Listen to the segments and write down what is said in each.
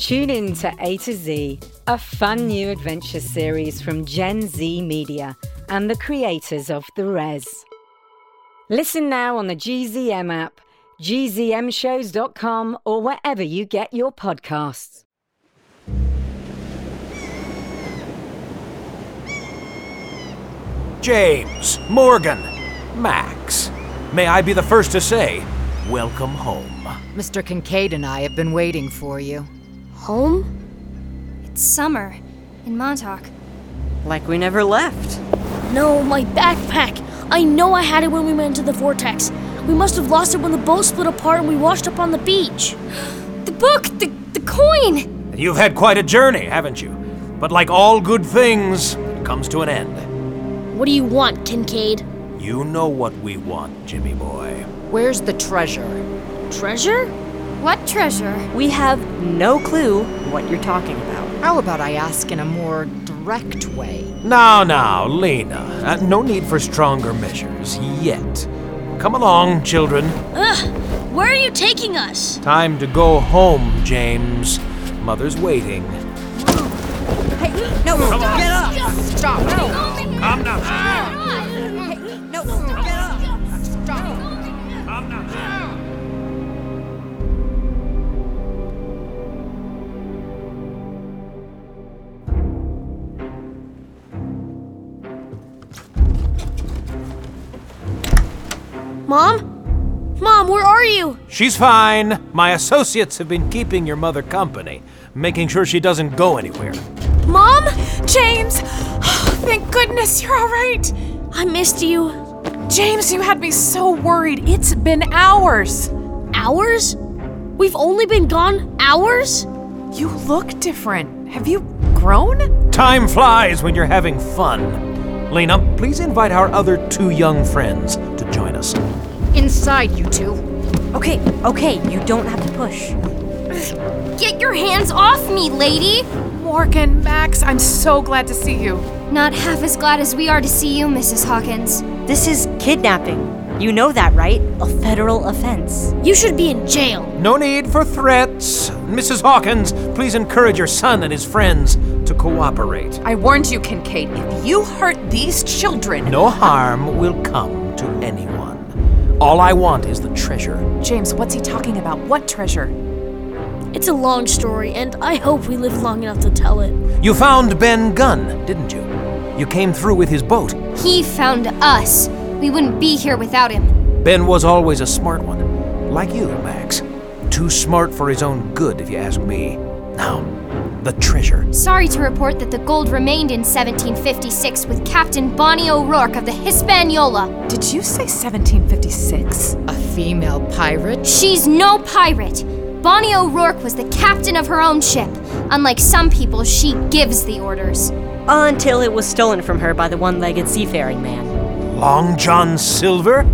Tune in to A to Z, a fun new adventure series from Gen Z Media and the creators of The Res. Listen now on the GZM app, gzmshows.com, or wherever you get your podcasts. James, Morgan, Max. May I be the first to say, welcome home. Mr. Kincaid and I have been waiting for you. Home? It's summer in Montauk. Like we never left. No, my backpack. I know I had it when we went into the vortex. We must have lost it when the boat split apart and we washed up on the beach. The book, the, the coin. You've had quite a journey, haven't you? But like all good things, it comes to an end. What do you want, Kincaid? You know what we want, Jimmy boy. Where's the treasure? Treasure? What treasure? We have no clue what you're talking about. How about I ask in a more direct way? Now, now, Lena. Uh, no need for stronger measures yet. Come along, children. Ugh! Where are you taking us? Time to go home, James. Mother's waiting. Hey, no, get up! Stop! Come now. No, get up! Mom? Mom, where are you? She's fine. My associates have been keeping your mother company, making sure she doesn't go anywhere. Mom? James! Oh, Thank goodness you're all right. I missed you. James, you had me so worried. It's been hours. Hours? We've only been gone hours? You look different. Have you grown? Time flies when you're having fun. Lena, please invite our other two young friends to join us. Inside, you two. Okay, okay, you don't have to push. Get your hands off me, lady! Morgan, Max, I'm so glad to see you. Not half as glad as we are to see you, Mrs. Hawkins. This is kidnapping. You know that, right? A federal offense. You should be in jail. No need for threats. Mrs. Hawkins, please encourage your son and his friends to cooperate. I warned you, Kincaid. If you hurt these children. No harm will come to anyone. All I want is the treasure. James, what's he talking about? What treasure? It's a long story, and I hope we live long enough to tell it. You found Ben Gunn, didn't you? You came through with his boat. He found us. We wouldn't be here without him. Ben was always a smart one. Like you, Max. Too smart for his own good, if you ask me. Now, the treasure. Sorry to report that the gold remained in 1756 with Captain Bonnie O'Rourke of the Hispaniola. Did you say 1756? A female pirate? She's no pirate. Bonnie O'Rourke was the captain of her own ship. Unlike some people, she gives the orders. Until it was stolen from her by the one legged seafaring man. Long John Silver?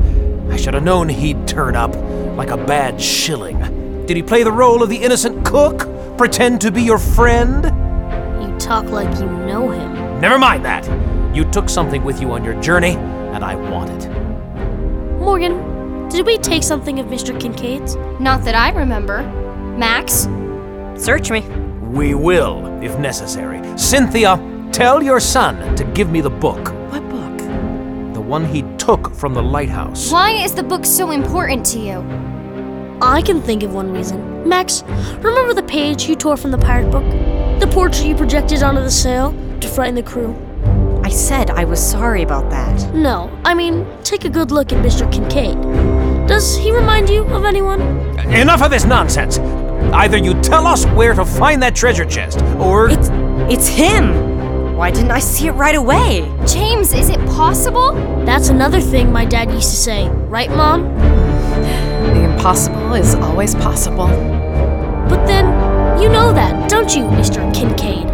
I should have known he'd turn up like a bad shilling. Did he play the role of the innocent cook? Pretend to be your friend? You talk like you know him. Never mind that. You took something with you on your journey, and I want it. Morgan, did we take something of Mr. Kincaid's? Not that I remember. Max? Search me. We will, if necessary. Cynthia, tell your son to give me the book. What book? The one he took from the lighthouse. Why is the book so important to you? I can think of one reason. Max, remember the page you tore from the pirate book? The portrait you projected onto the sail to frighten the crew? I said I was sorry about that. No, I mean, take a good look at Mr. Kincaid. Does he remind you of anyone? Enough of this nonsense! Either you tell us where to find that treasure chest, or. It's it's him. Why didn't I see it right away? James, is it possible? That's another thing my dad used to say, right, Mom? The impossible is always possible. But then, You know that, don't you, Mr. Kincaid?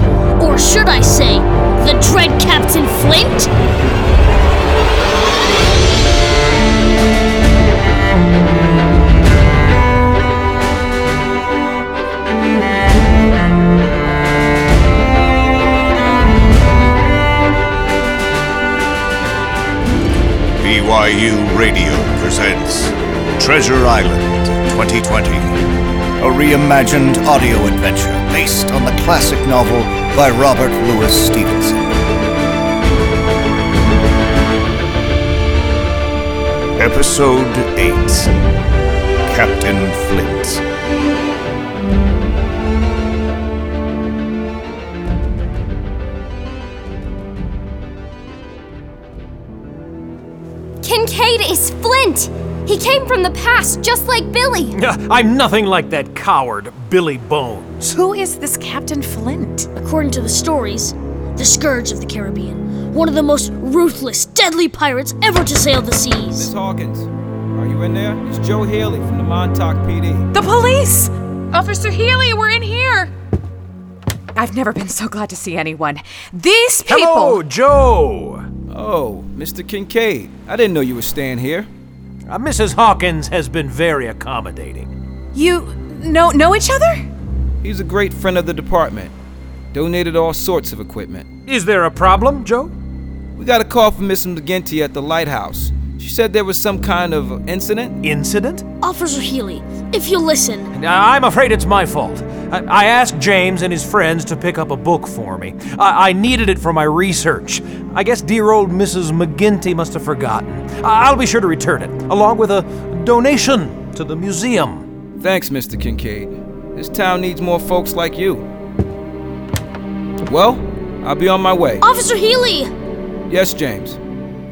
Or should I say, the Dread Captain Flint? BYU Radio presents Treasure Island 2020, a reimagined audio adventure based on the classic novel by Robert Louis Stevenson. Episode 8 Captain Flint. He came from the past, just like Billy. I'm nothing like that coward, Billy Bones. Who is this Captain Flint? According to the stories, the Scourge of the Caribbean, one of the most ruthless, deadly pirates ever to sail the seas. Miss Hawkins, are you in there? It's Joe Haley from the Montauk PD. The police! Officer Healy, we're in here! I've never been so glad to see anyone. These people. Hello, Joe. Oh, Mr. Kincaid. I didn't know you were staying here. Uh, Mrs. Hawkins has been very accommodating. You know know each other? He's a great friend of the department. Donated all sorts of equipment. Is there a problem, Joe? We got a call from Miss McGinty at the lighthouse. She said there was some kind of incident. Incident? Officer Healy, if you listen, I'm afraid it's my fault. I, I asked James and his friends to pick up a book for me. I, I needed it for my research. I guess dear old Mrs. McGinty must have forgotten. I- I'll be sure to return it, along with a donation to the museum. Thanks, Mr. Kincaid. This town needs more folks like you. Well, I'll be on my way. Officer Healy! Yes, James.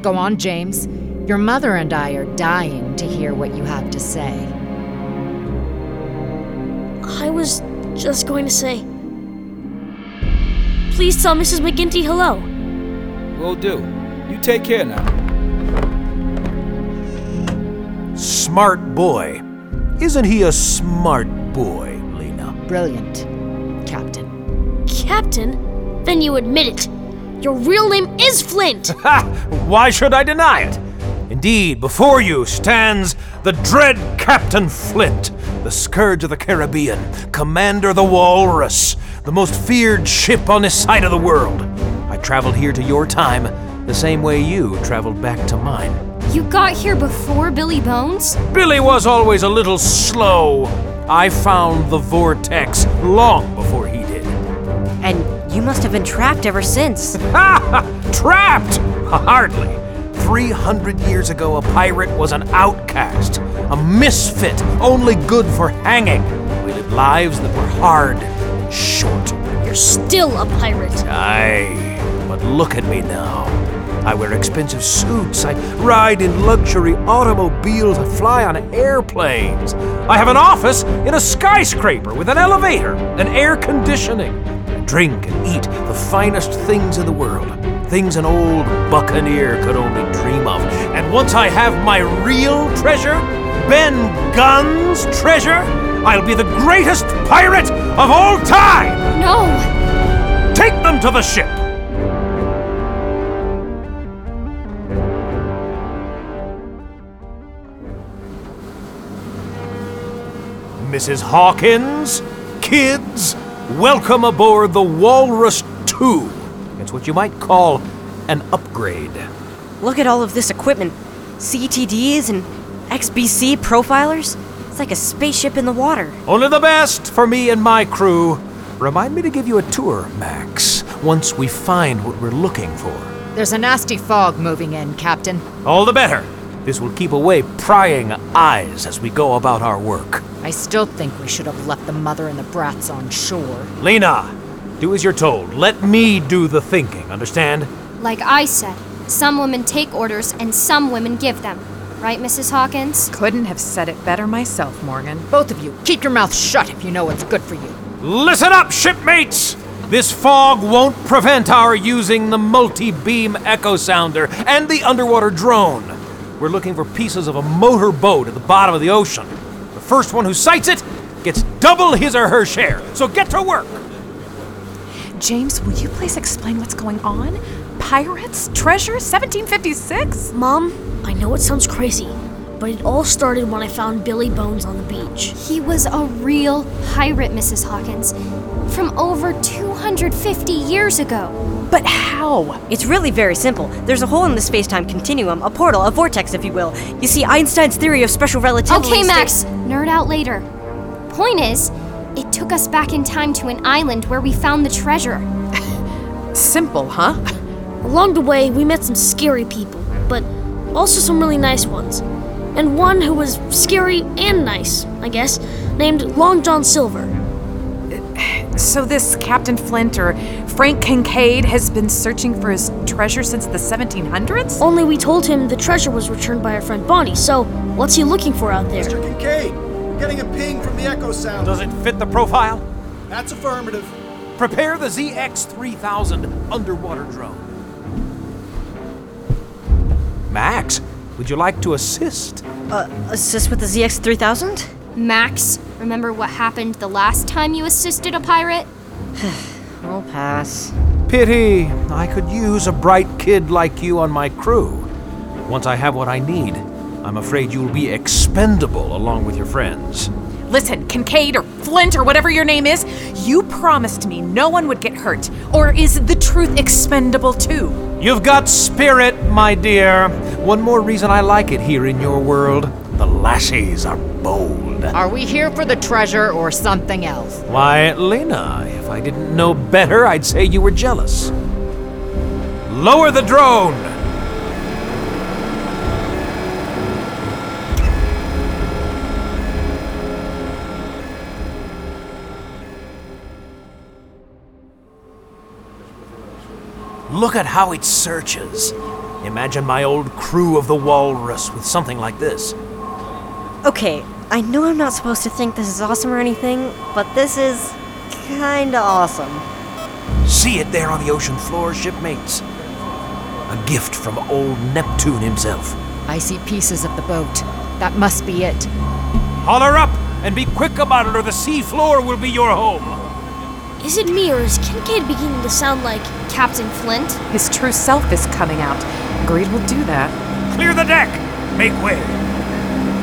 Go on, James. Your mother and I are dying to hear what you have to say. I was just going to say. Please tell Mrs. McGinty hello. Will do. You take care now. Smart boy. Isn't he a smart boy, Lena? Brilliant, Captain. Captain? Then you admit it. Your real name is Flint! Ha! Why should I deny it? Indeed, before you stands the dread Captain Flint, the scourge of the Caribbean, commander of the Walrus, the most feared ship on this side of the world. I traveled here to your time the same way you traveled back to mine. You got here before Billy Bones? Billy was always a little slow. I found the vortex long before he did. And you must have been trapped ever since. Ha! trapped? Hardly. 300 years ago, a pirate was an outcast, a misfit, only good for hanging. We lived lives that were hard and short. You're still a pirate. Aye, but look at me now. I wear expensive suits. I ride in luxury automobiles. I fly on airplanes. I have an office in a skyscraper with an elevator and air conditioning. I drink and eat the finest things in the world. Things an old buccaneer could only dream of. And once I have my real treasure, Ben Gunn's treasure, I'll be the greatest pirate of all time! No! Take them to the ship! Mrs. Hawkins, kids, welcome aboard the Walrus 2. It's what you might call an upgrade. Look at all of this equipment CTDs and XBT profilers. It's like a spaceship in the water. Only the best for me and my crew. Remind me to give you a tour, Max, once we find what we're looking for. There's a nasty fog moving in, Captain. All the better. This will keep away prying eyes as we go about our work. I still think we should have left the mother and the brats on shore. Lena, do as you're told. Let me do the thinking, understand? Like I said, some women take orders and some women give them. Right, Mrs. Hawkins? Couldn't have said it better myself, Morgan. Both of you, keep your mouth shut if you know what's good for you. Listen up, shipmates! This fog won't prevent our using the multi beam echo sounder and the underwater drone. We're looking for pieces of a motor boat at the bottom of the ocean. The first one who sights it gets double his or her share. So get to work. James, will you please explain what's going on? Pirates? Treasure? 1756? Mom, I know it sounds crazy, but it all started when I found Billy Bones on the beach. He was a real pirate, Mrs. Hawkins, from over 250 years ago. But how? It's really very simple. There's a hole in the space time continuum, a portal, a vortex, if you will. You see, Einstein's theory of special relativity. Okay, sta- Max, nerd out later. Point is, it took us back in time to an island where we found the treasure. Simple, huh? Along the way, we met some scary people, but also some really nice ones. And one who was scary and nice, I guess, named Long John Silver. So this Captain Flint or Frank Kincaid has been searching for his treasure since the 1700s? Only we told him the treasure was returned by our friend Bonnie, so what's he looking for out there? Mr. Kincaid, we're getting a ping from the echo sound. Does it fit the profile? That's affirmative. Prepare the ZX 3000 underwater drone. Max, would you like to assist? Uh, assist with the ZX 3000? Max, remember what happened the last time you assisted a pirate? I'll pass. Pity. I could use a bright kid like you on my crew. Once I have what I need, I'm afraid you'll be expendable along with your friends. Listen, Kincaid or Flint or whatever your name is, you promised me no one would get hurt. Or is the truth expendable too? You've got spirit, my dear. One more reason I like it here in your world. The lassies are bold. Are we here for the treasure or something else? Why, Lena, if I didn't know better, I'd say you were jealous. Lower the drone! Look at how it searches. Imagine my old crew of the Walrus with something like this. Okay, I know I'm not supposed to think this is awesome or anything, but this is kinda awesome. See it there on the ocean floor, shipmates? A gift from old Neptune himself. I see pieces of the boat. That must be it. Holler up and be quick about it, or the sea floor will be your home. Is it me or is Kincaid beginning to sound like Captain Flint? His true self is coming out. Agreed we'll do that. Clear the deck! Make way!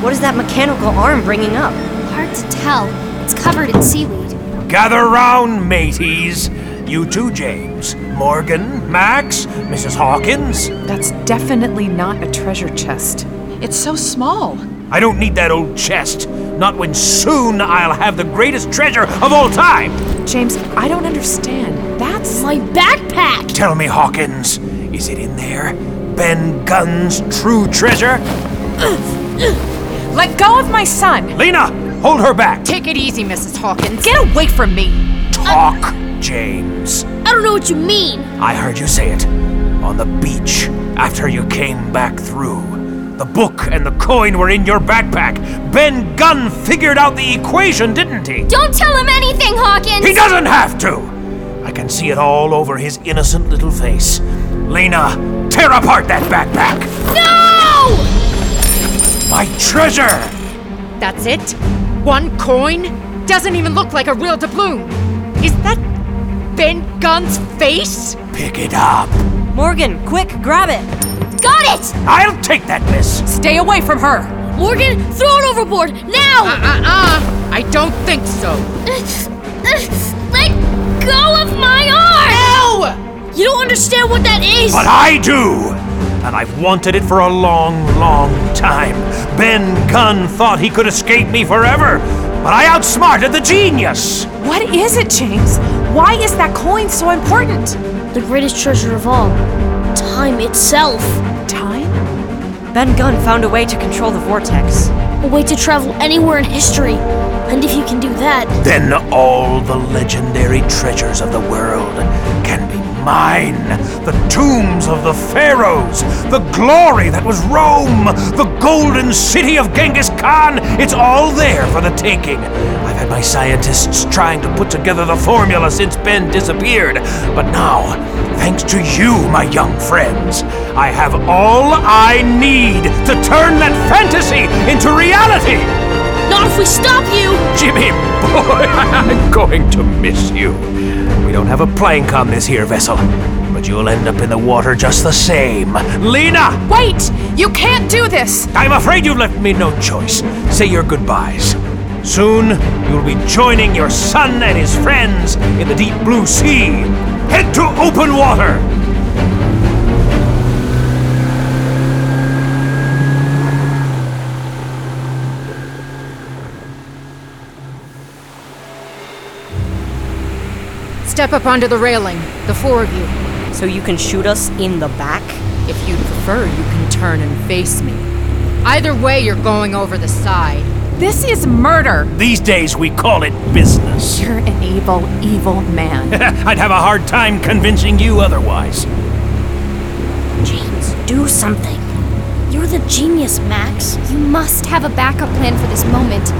What is that mechanical arm bringing up? Hard to tell. It's covered in seaweed. Gather round, mateys. You too, James. Morgan, Max, Mrs. Hawkins. That's definitely not a treasure chest. It's so small. I don't need that old chest. Not when soon I'll have the greatest treasure of all time. James, I don't understand. That's my backpack. Tell me, Hawkins, is it in there? Ben Gunn's true treasure? Let go of my son. Lena, hold her back. Take it easy, Mrs. Hawkins. Get away from me. Talk, James. I don't know what you mean. I heard you say it. On the beach, after you came back through. The book and the coin were in your backpack. Ben Gunn figured out the equation, didn't he? Don't tell him anything, Hawkins! He doesn't have to! I can see it all over his innocent little face. Lena, tear apart that backpack! No! My treasure! That's it? One coin? Doesn't even look like a real doubloon. Is that Ben Gunn's face? Pick it up. Morgan, quick, grab it. Got it! I'll take that, miss. Stay away from her. Morgan, throw it overboard now! Uh-uh-uh. I don't think so. Let go of my arm! No! You don't understand what that is! But I do! And I've wanted it for a long, long time. Ben Gunn thought he could escape me forever, but I outsmarted the genius! What is it, James? Why is that coin so important? The greatest treasure of all time itself. Time? Ben Gunn found a way to control the vortex. A way to travel anywhere in history. And if you can do that, Then all the legendary treasures of the world can be mine. The tombs of the pharaohs, the glory that was Rome, the golden city of Genghis Khan. It's all there for the taking. I've had my scientists trying to put together the formula since Ben disappeared. But now, thanks to you, my young friends, I have all I need to turn that fantasy into reality. Not if we stop you! Jimmy, boy, I'm going to miss you. We don't have a plank on this here vessel, but you'll end up in the water just the same. Lena! Wait! You can't do this! I'm afraid you've left me no choice. Say your goodbyes. Soon, you'll be joining your son and his friends in the deep blue sea. Head to open water! Step up onto the railing, the four of you. So you can shoot us in the back? If you'd prefer, you can turn and face me. Either way, you're going over the side. This is murder! These days, we call it business. You're an evil, evil man. I'd have a hard time convincing you otherwise. James, do something. You're the genius, Max. You must have a backup plan for this moment.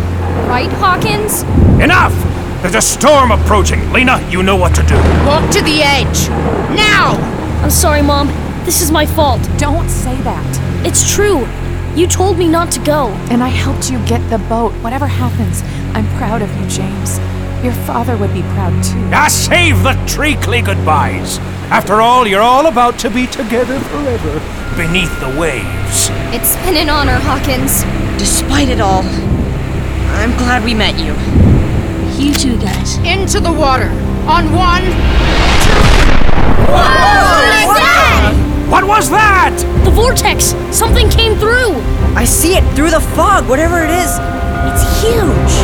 Right, Hawkins? Enough! There's a storm approaching. Lena, you know what to do. Walk to the edge! Now! I'm sorry, Mom. This is my fault. Don't say that. It's true. You told me not to go. And I helped you get the boat. Whatever happens, I'm proud of you, James. Your father would be proud too. Ah, save the treacly goodbyes. After all, you're all about to be together forever beneath the waves. It's been an honor, Hawkins. Despite it all, I'm glad we met you. You two guys. Into the water. On one. What was that? The vortex! Something came through! I see it through the fog, whatever it is. It's huge.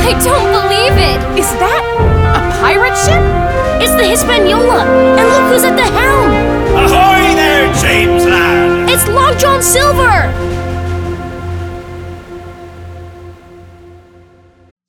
I don't believe it. Is that a pirate ship? It's the Hispaniola! And look who's at the helm! Ahoy there, James lad! It's Long John Silver!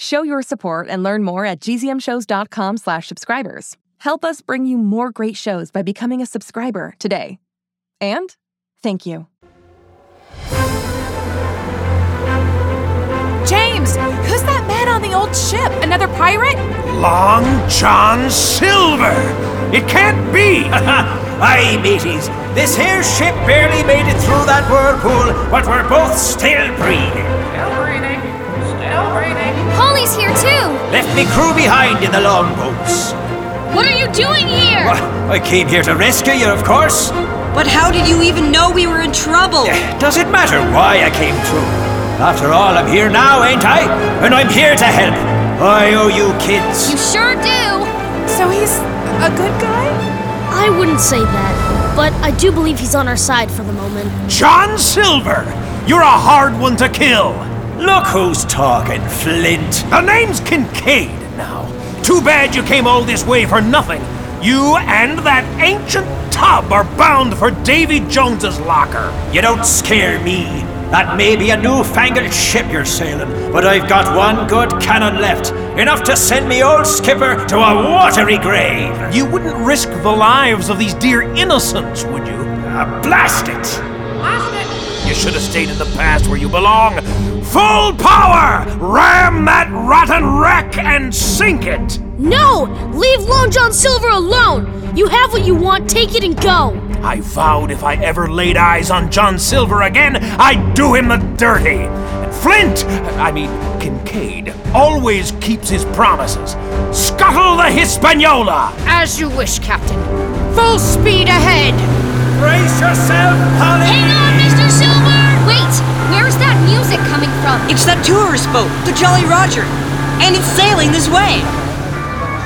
Show your support and learn more at gzmshows.com slash subscribers. Help us bring you more great shows by becoming a subscriber today. And thank you. James, who's that man on the old ship? Another pirate? Long John Silver! It can't be! Aye, mateys. This here ship barely made it through that whirlpool, but we're both still breathing. Polly's here too. Left me crew behind in the longboats. What are you doing here? Well, I came here to rescue you, of course. But how did you even know we were in trouble? Eh, does it matter why I came through? After all, I'm here now, ain't I? And I'm here to help. I owe you kids. You sure do. So he's a good guy? I wouldn't say that, but I do believe he's on our side for the moment. John Silver! You're a hard one to kill! Look who's talking, Flint. The name's Kincaid now. Too bad you came all this way for nothing. You and that ancient tub are bound for Davy Jones's locker. You don't scare me. That may be a newfangled ship you're sailing, but I've got one good cannon left. Enough to send me old skipper to a watery grave. You wouldn't risk the lives of these dear innocents, would you? Uh, blast it! Blast it! You should have stayed in the past where you belong. Full power! Ram that rotten wreck and sink it! No! Leave Long John Silver alone! You have what you want, take it and go! I vowed if I ever laid eyes on John Silver again, I'd do him the dirty. And Flint, I mean Kincaid, always keeps his promises. Scuttle the Hispaniola! As you wish, Captain. Full speed ahead! Brace yourself, Polly! Hang on, Mr. Silver! Wait, where's that music coming from? It's that tourist boat, the Jolly Roger. And it's sailing this way.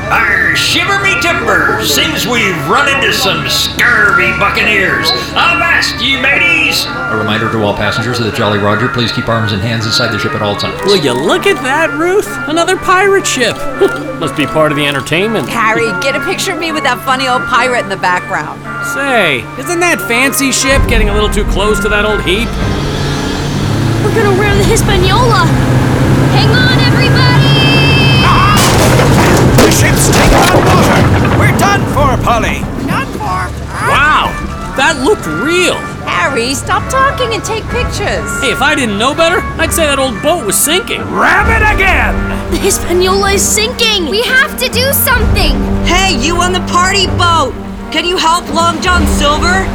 Arr, shiver me timbers, seems we've run into some scurvy buccaneers. Avast, ye mateys! A reminder to all passengers of the Jolly Roger, please keep arms and hands inside the ship at all times. Will you look at that, Ruth? Another pirate ship. Must be part of the entertainment. Harry, get a picture of me with that funny old pirate in the background. Say, isn't that fancy ship getting a little too close to that old heap? We're gonna ram the Hispaniola! Hang on, everybody! The ship's taking on water! We're done for, Polly! Done for. Wow, that looked real. Harry, stop talking and take pictures. Hey, if I didn't know better, I'd say that old boat was sinking. Ram it again! The Hispaniola is sinking! We have to do something! Hey, you on the party boat! Can you help Long John Silver?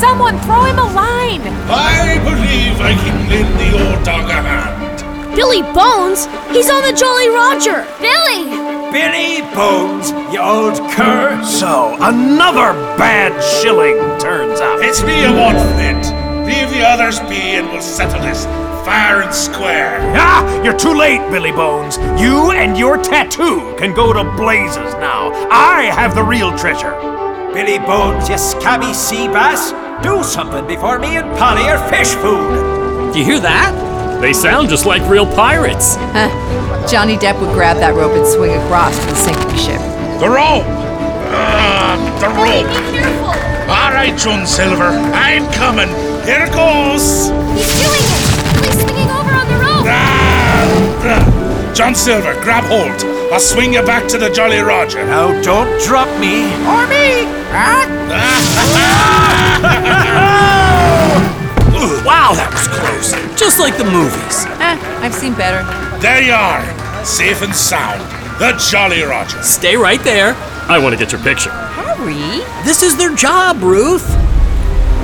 Someone throw him a line. I believe I can lend the old dog a hand. Billy Bones? He's on the Jolly Roger! Billy! Billy Bones, you old cur! So, another bad shilling turns up. It's me you want, Flint. Leave the others be and we'll settle this fair and square. Ah, you're too late, Billy Bones. You and your tattoo can go to blazes now. I have the real treasure. Billy Bones, you scabby sea bass! Do something before me and Polly are fish food! Do you hear that? They sound just like real pirates. Huh. Johnny Depp would grab that rope and swing across to the sinking ship. The rope! Uh, the rope! Be careful! All right, John Silver, I'm coming. Here it goes. He's doing it! Billy's swinging over on the rope! Ah, John Silver, grab hold. I'll swing you back to the Jolly Roger. Now, don't drop me. Or me. Wow, that was close. Just like the movies. Eh, I've seen better. There you are, safe and sound. The Jolly Roger. Stay right there. I want to get your picture. Harry? This is their job, Ruth.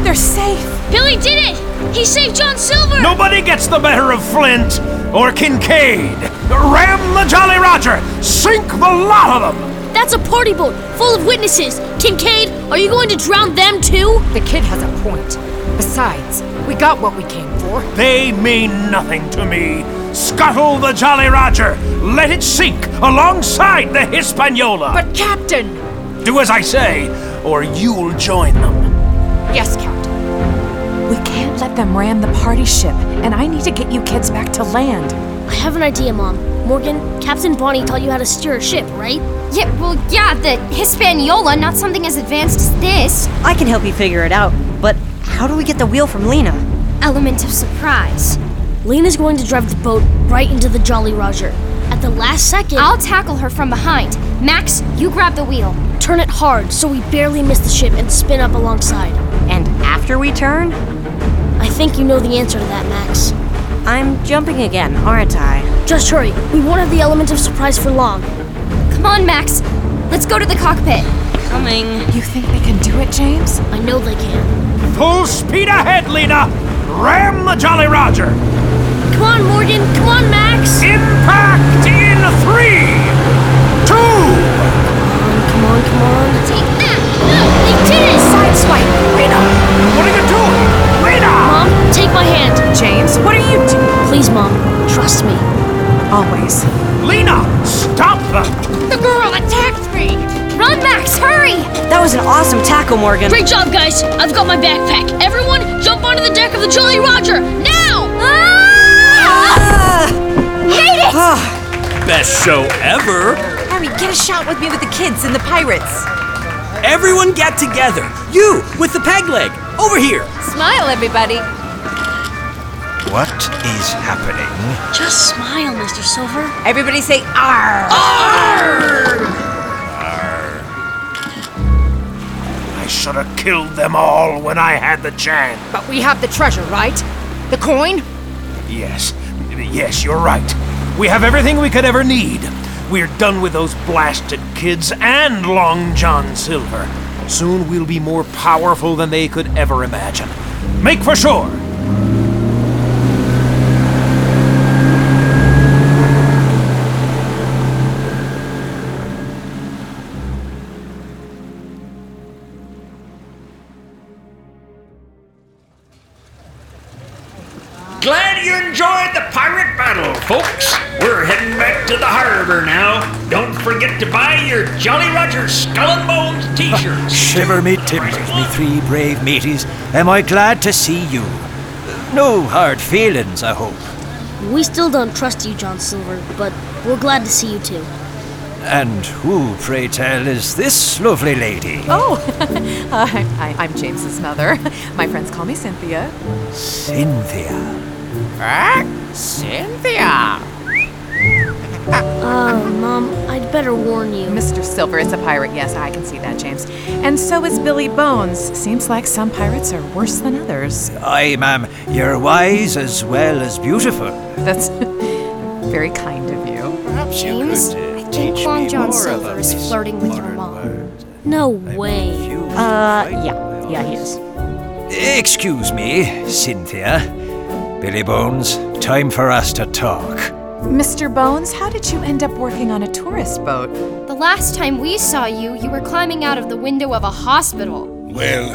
They're safe. Billy did it! He saved John Silver! Nobody gets the better of Flint or Kincaid. Ram the Jolly Roger. Sink the lot of them. That's a party boat full of witnesses. Kincaid, are you going to drown them too? The kid has a point. Besides, we got what we came for. They mean nothing to me. Scuttle the Jolly Roger. Let it sink alongside the Hispaniola. But, Captain! Do as I say, or you'll join them. Yes, Captain. We can't let them ram the party ship, and I need to get you kids back to land. I have an idea, Mom. Morgan, Captain Bonnie taught you how to steer a ship, right? Yeah, well, yeah, the Hispaniola, not something as advanced as this. I can help you figure it out, but how do we get the wheel from Lena? Element of surprise. Lena's going to drive the boat right into the Jolly Roger. At the last second, I'll tackle her from behind. Max, you grab the wheel. turn it hard so we barely miss the ship and spin up alongside. And after we turn, I think you know the answer to that, Max. I'm jumping again, aren't I? Just hurry. We won't have the element of surprise for long. Come on, Max. Let's go to the cockpit. Coming. You think they can do it, James? I know they can. Full speed ahead, Lena. Ram the Jolly Roger. Come on, Morgan. Come on, Max. Impact in three, two. Come on, come on. Take that. They take my hand. James, what are you doing? Please, Mom. Trust me. Always. Lena, stop them. The girl attacked me! Run, Max, hurry! That was an awesome tackle, Morgan. Great job, guys. I've got my backpack. Everyone, jump onto the deck of the Jolly Roger. Now! Ah! Made it! Best show ever. Harry, get a shot with me with the kids and the pirates. Everyone get together. You with the peg leg. Over here. Smile, everybody. What is happening? Just smile, Mr. Silver. Everybody say R. I should have killed them all when I had the chance. But we have the treasure, right? The coin? Yes, yes, you're right. We have everything we could ever need. We're done with those blasted kids and Long John Silver. Soon we'll be more powerful than they could ever imagine. Make for shore. Shiver me timbers, me three brave mateys. Am I glad to see you? No hard feelings, I hope. We still don't trust you, John Silver, but we're glad to see you too. And who, pray tell, is this lovely lady? Oh, uh, I, I'm James's mother. My friends call me Cynthia. Cynthia. Ah, Cynthia. Uh, Mom, I'd better warn you. Mr. Silver is a pirate, yes, I can see that, James. And so is Billy Bones. Seems like some pirates are worse than others. Aye, ma'am. You're wise as well as beautiful. That's very kind of you. Perhaps you James, I think Long John Silver is flirting with your mom. No way. Uh, yeah. Yeah, he is. Excuse me, Cynthia. Billy Bones, time for us to talk. Mr. Bones, how did you end up working on a tourist boat? The last time we saw you, you were climbing out of the window of a hospital. Well,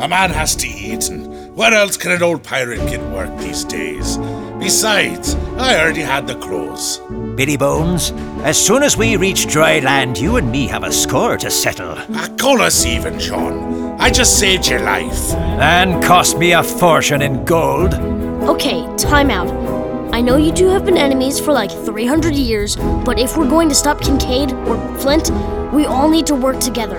a man has to eat, and where else can an old pirate get work these days? Besides, I already had the clothes. Billy Bones, as soon as we reach dry land, you and me have a score to settle. Ah, call us even, John. I just saved your life. And cost me a fortune in gold. Okay, time out. I know you two have been enemies for like 300 years, but if we're going to stop Kincaid or Flint, we all need to work together.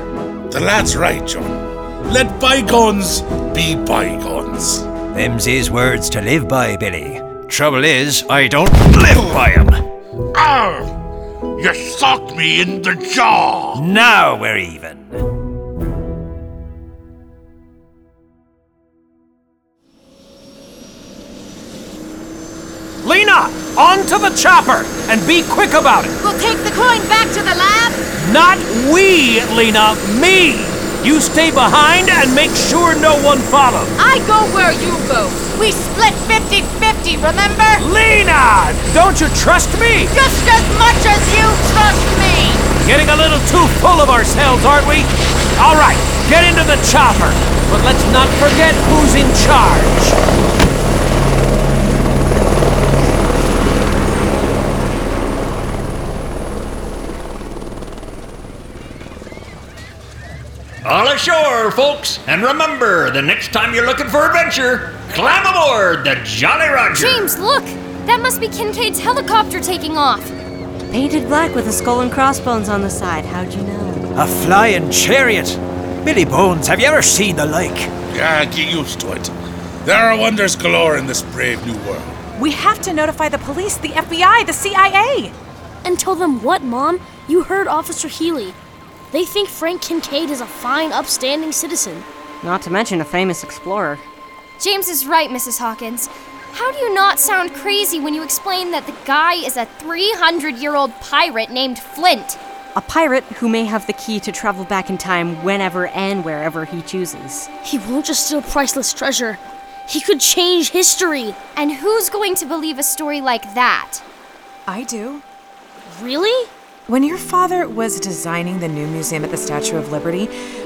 The lad's right, John. Let bygones be bygones. Them's his words to live by, Billy. Trouble is, I don't live oh. by 'em. Ow! You socked me in the jaw! Now we're even. Onto the chopper and be quick about it. We'll take the coin back to the lab. Not we, Lena, me. You stay behind and make sure no one follows. I go where you go. We split 50 50, remember? Lena, don't you trust me? Just as much as you trust me. Getting a little too full of ourselves, aren't we? All right, get into the chopper. But let's not forget who's in charge. All ashore, folks. And remember, the next time you're looking for adventure, climb aboard the Jolly Roger. James, look! That must be Kincaid's helicopter taking off. Painted black with a skull and crossbones on the side. How'd you know? A flying chariot. Billy Bones, have you ever seen the like? Yeah, get used to it. There are wonders galore in this brave new world. We have to notify the police, the FBI, the CIA. And tell them what, Mom? You heard Officer Healy. They think Frank Kincaid is a fine, upstanding citizen. Not to mention a famous explorer. James is right, Mrs. Hawkins. How do you not sound crazy when you explain that the guy is a 300 year old pirate named Flint? A pirate who may have the key to travel back in time whenever and wherever he chooses. He won't just steal priceless treasure. He could change history. And who's going to believe a story like that? I do. Really? When your father was designing the new museum at the Statue of Liberty,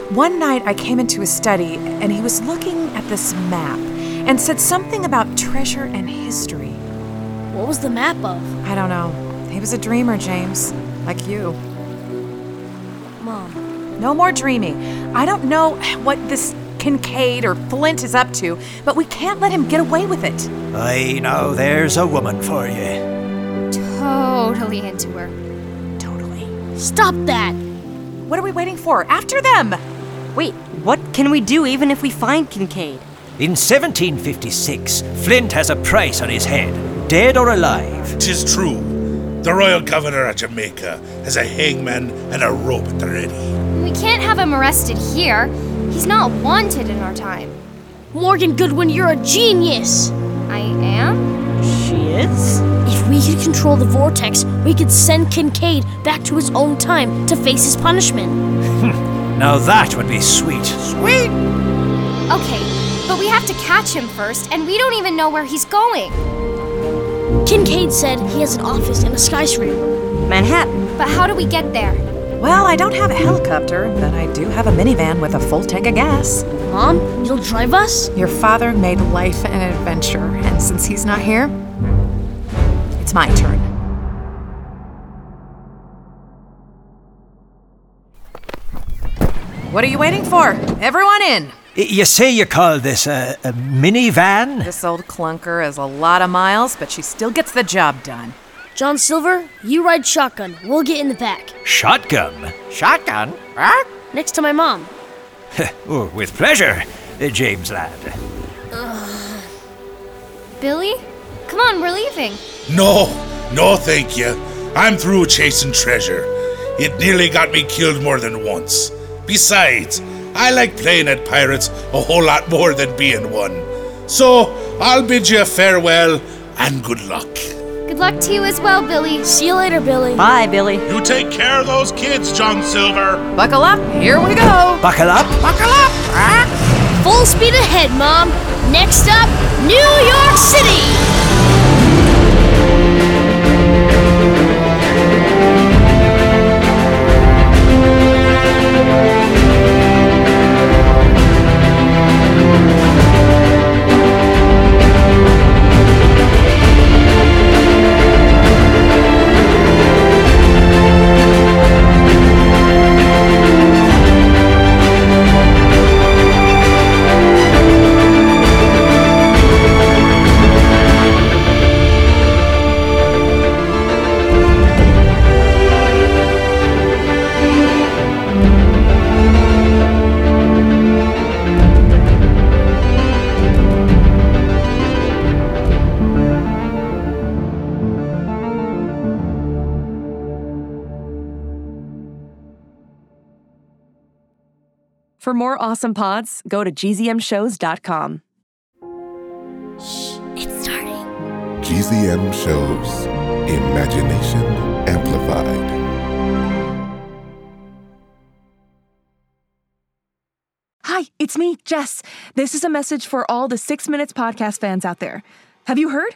one night I came into his study and he was looking at this map and said something about treasure and history. What was the map of? I don't know. He was a dreamer, James. Like you. Mom. No more dreaming. I don't know what this Kincaid or Flint is up to, but we can't let him get away with it. I know there's a woman for you. Totally into her. Stop that! What are we waiting for? After them! Wait, what can we do even if we find Kincaid? In 1756, Flint has a price on his head, dead or alive. Tis true. The royal governor of Jamaica has a hangman and a rope at the ready. We can't have him arrested here. He's not wanted in our time. Morgan Goodwin, you're a genius! I am? She is? If we could control the vortex, we could send Kincaid back to his own time to face his punishment. Hmm. now that would be sweet. Sweet! Okay, but we have to catch him first, and we don't even know where he's going. Kincaid said he has an office in a skyscraper. Manhattan. But how do we get there? Well, I don't have a helicopter, but I do have a minivan with a full tank of gas. Mom, you'll drive us? Your father made life an adventure, and since he's not here, it's my turn. What are you waiting for? Everyone in! You say you call this a, a minivan? This old clunker has a lot of miles, but she still gets the job done. John Silver, you ride shotgun. We'll get in the back. Shotgun? Shotgun? Next to my mom. oh, with pleasure, uh, James lad. Billy? Come on, we're leaving. No, no, thank you. I'm through chasing treasure. It nearly got me killed more than once. Besides, I like playing at pirates a whole lot more than being one. So, I'll bid you farewell and good luck. Good luck to you as well, Billy. See you later, Billy. Bye, Billy. You take care of those kids, John Silver. Buckle up, here we go. Buckle up. Buckle up. Full speed ahead, Mom. Next up, New York City. For more awesome pods, go to gzmshows.com. Shh, It's starting. GZM shows Imagination Amplified. Hi, it's me, Jess. This is a message for all the Six Minutes podcast fans out there. Have you heard?